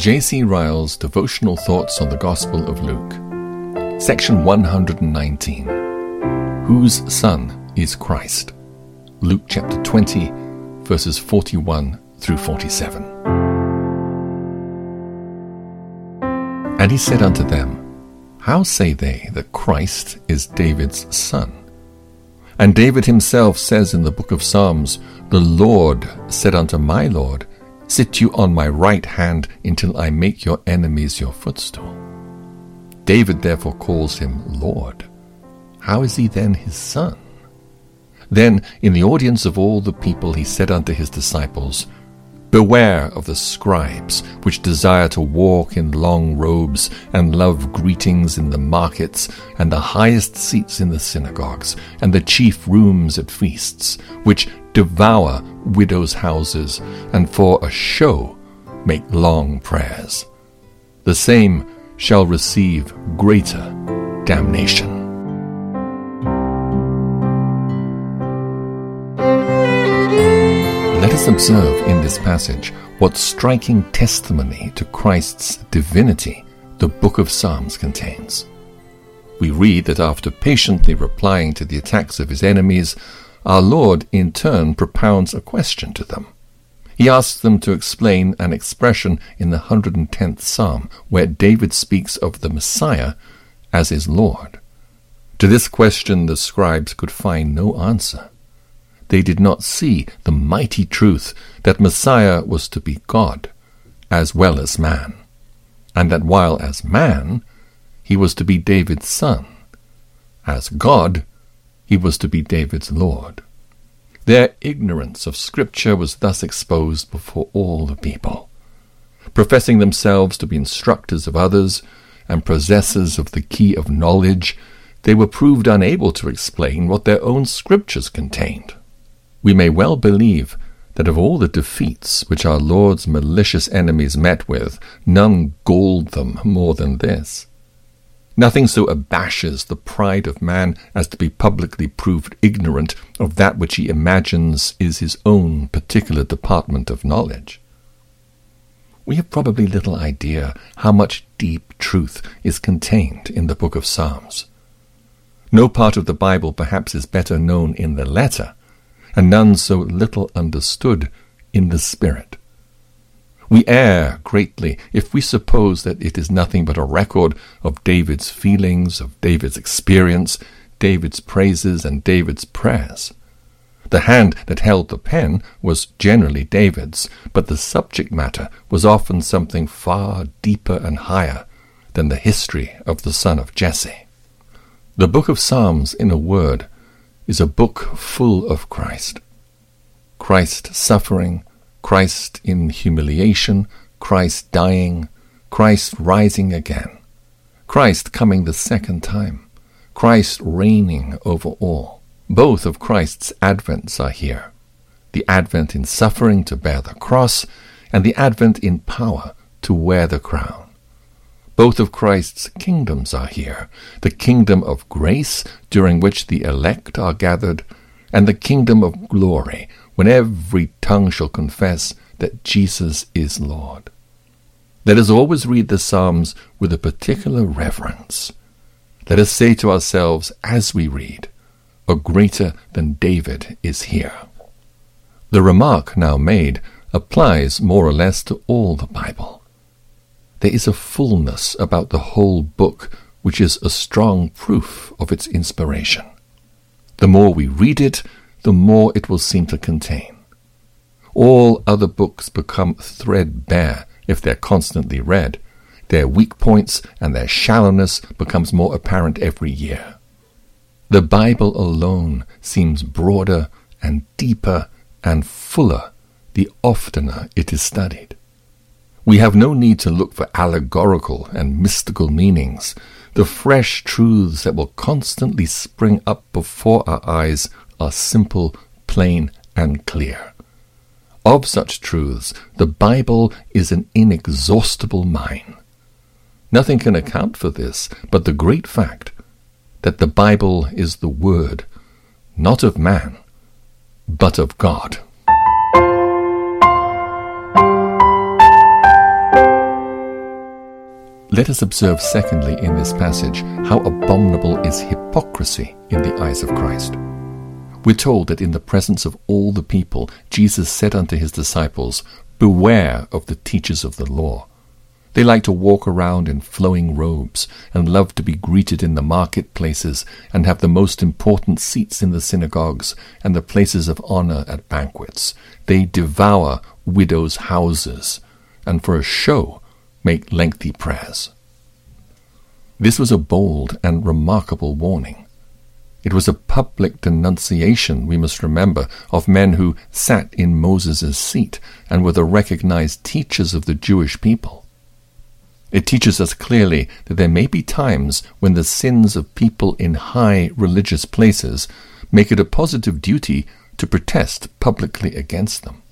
J.C. Ryle's Devotional Thoughts on the Gospel of Luke. Section 119. Whose Son is Christ? Luke chapter 20, verses 41 through 47. And he said unto them, How say they that Christ is David's son? And David himself says in the book of Psalms, The Lord said unto my Lord, Sit you on my right hand until I make your enemies your footstool. David therefore calls him Lord. How is he then his son? Then, in the audience of all the people, he said unto his disciples, Beware of the scribes, which desire to walk in long robes, and love greetings in the markets, and the highest seats in the synagogues, and the chief rooms at feasts, which devour widows' houses, and for a show make long prayers. The same shall receive greater damnation. Let us observe in this passage what striking testimony to Christ's divinity the book of Psalms contains. We read that after patiently replying to the attacks of his enemies, our Lord in turn propounds a question to them. He asks them to explain an expression in the 110th Psalm where David speaks of the Messiah as his Lord. To this question the scribes could find no answer they did not see the mighty truth that Messiah was to be God as well as man, and that while as man he was to be David's son, as God he was to be David's Lord. Their ignorance of Scripture was thus exposed before all the people. Professing themselves to be instructors of others and possessors of the key of knowledge, they were proved unable to explain what their own Scriptures contained we may well believe that of all the defeats which our Lord's malicious enemies met with, none galled them more than this. Nothing so abashes the pride of man as to be publicly proved ignorant of that which he imagines is his own particular department of knowledge. We have probably little idea how much deep truth is contained in the book of Psalms. No part of the Bible perhaps is better known in the letter and none so little understood in the Spirit. We err greatly if we suppose that it is nothing but a record of David's feelings, of David's experience, David's praises, and David's prayers. The hand that held the pen was generally David's, but the subject matter was often something far deeper and higher than the history of the son of Jesse. The book of Psalms, in a word, is a book full of Christ. Christ suffering, Christ in humiliation, Christ dying, Christ rising again, Christ coming the second time, Christ reigning over all. Both of Christ's advents are here the advent in suffering to bear the cross, and the advent in power to wear the crown. Both of Christ's kingdoms are here the kingdom of grace, during which the elect are gathered, and the kingdom of glory, when every tongue shall confess that Jesus is Lord. Let us always read the Psalms with a particular reverence. Let us say to ourselves as we read, A greater than David is here. The remark now made applies more or less to all the Bible there is a fullness about the whole book which is a strong proof of its inspiration. The more we read it, the more it will seem to contain. All other books become threadbare if they're constantly read. Their weak points and their shallowness becomes more apparent every year. The Bible alone seems broader and deeper and fuller the oftener it is studied. We have no need to look for allegorical and mystical meanings. The fresh truths that will constantly spring up before our eyes are simple, plain, and clear. Of such truths, the Bible is an inexhaustible mine. Nothing can account for this but the great fact that the Bible is the Word, not of man, but of God. Let us observe, secondly, in this passage, how abominable is hypocrisy in the eyes of Christ. We're told that in the presence of all the people, Jesus said unto his disciples, Beware of the teachers of the law. They like to walk around in flowing robes and love to be greeted in the marketplaces and have the most important seats in the synagogues and the places of honor at banquets. They devour widows' houses and for a show make lengthy prayers. This was a bold and remarkable warning. It was a public denunciation, we must remember, of men who sat in Moses' seat and were the recognized teachers of the Jewish people. It teaches us clearly that there may be times when the sins of people in high religious places make it a positive duty to protest publicly against them.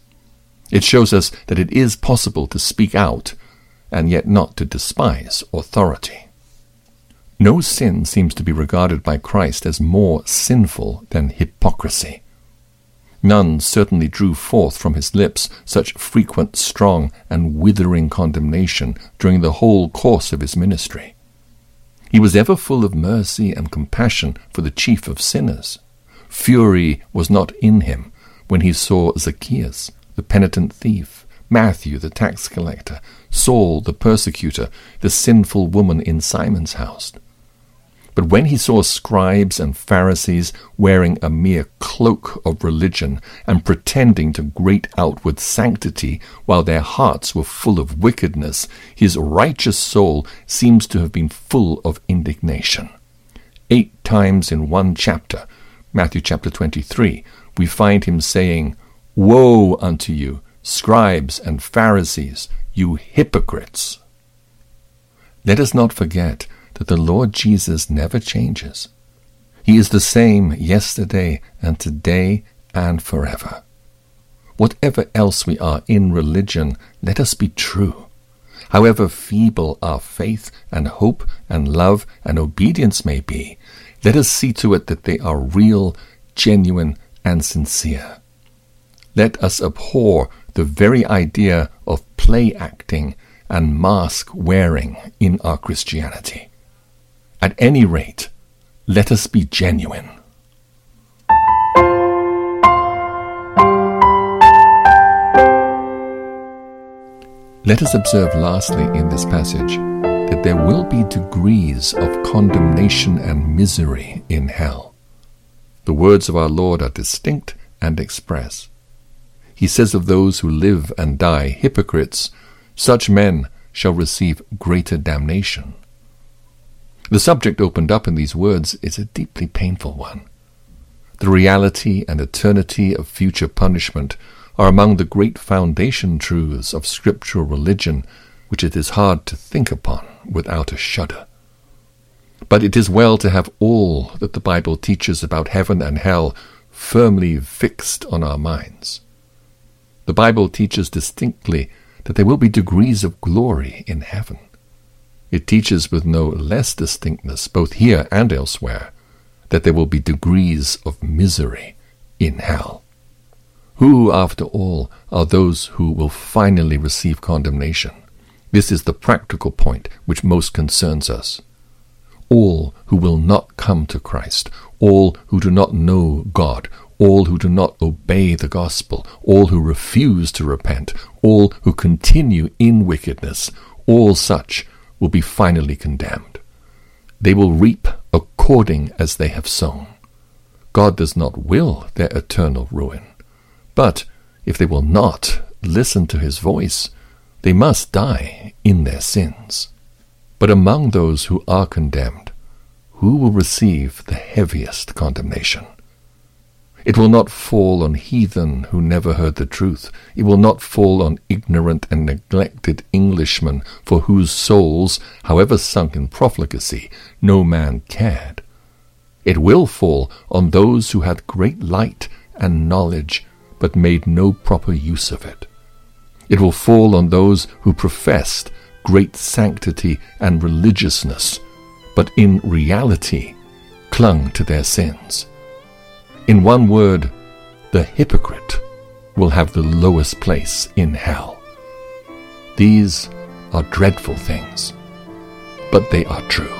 It shows us that it is possible to speak out and yet not to despise authority. No sin seems to be regarded by Christ as more sinful than hypocrisy. None certainly drew forth from his lips such frequent, strong, and withering condemnation during the whole course of his ministry. He was ever full of mercy and compassion for the chief of sinners. Fury was not in him when he saw Zacchaeus, the penitent thief, Matthew, the tax collector, Saul, the persecutor, the sinful woman in Simon's house. But when he saw scribes and Pharisees wearing a mere cloak of religion and pretending to great outward sanctity while their hearts were full of wickedness, his righteous soul seems to have been full of indignation. Eight times in one chapter, Matthew chapter 23, we find him saying, Woe unto you, scribes and Pharisees, you hypocrites! Let us not forget that the Lord Jesus never changes. He is the same yesterday and today and forever. Whatever else we are in religion, let us be true. However feeble our faith and hope and love and obedience may be, let us see to it that they are real, genuine, and sincere. Let us abhor the very idea of play acting and mask wearing in our Christianity. At any rate, let us be genuine. Let us observe lastly in this passage that there will be degrees of condemnation and misery in hell. The words of our Lord are distinct and express. He says of those who live and die hypocrites, such men shall receive greater damnation. The subject opened up in these words is a deeply painful one. The reality and eternity of future punishment are among the great foundation truths of scriptural religion which it is hard to think upon without a shudder. But it is well to have all that the Bible teaches about heaven and hell firmly fixed on our minds. The Bible teaches distinctly that there will be degrees of glory in heaven. It teaches with no less distinctness, both here and elsewhere, that there will be degrees of misery in hell. Who, after all, are those who will finally receive condemnation? This is the practical point which most concerns us. All who will not come to Christ, all who do not know God, all who do not obey the gospel, all who refuse to repent, all who continue in wickedness, all such will be finally condemned. They will reap according as they have sown. God does not will their eternal ruin. But if they will not listen to his voice, they must die in their sins. But among those who are condemned, who will receive the heaviest condemnation? It will not fall on heathen who never heard the truth. It will not fall on ignorant and neglected Englishmen for whose souls, however sunk in profligacy, no man cared. It will fall on those who had great light and knowledge, but made no proper use of it. It will fall on those who professed great sanctity and religiousness, but in reality clung to their sins. In one word, the hypocrite will have the lowest place in hell. These are dreadful things, but they are true.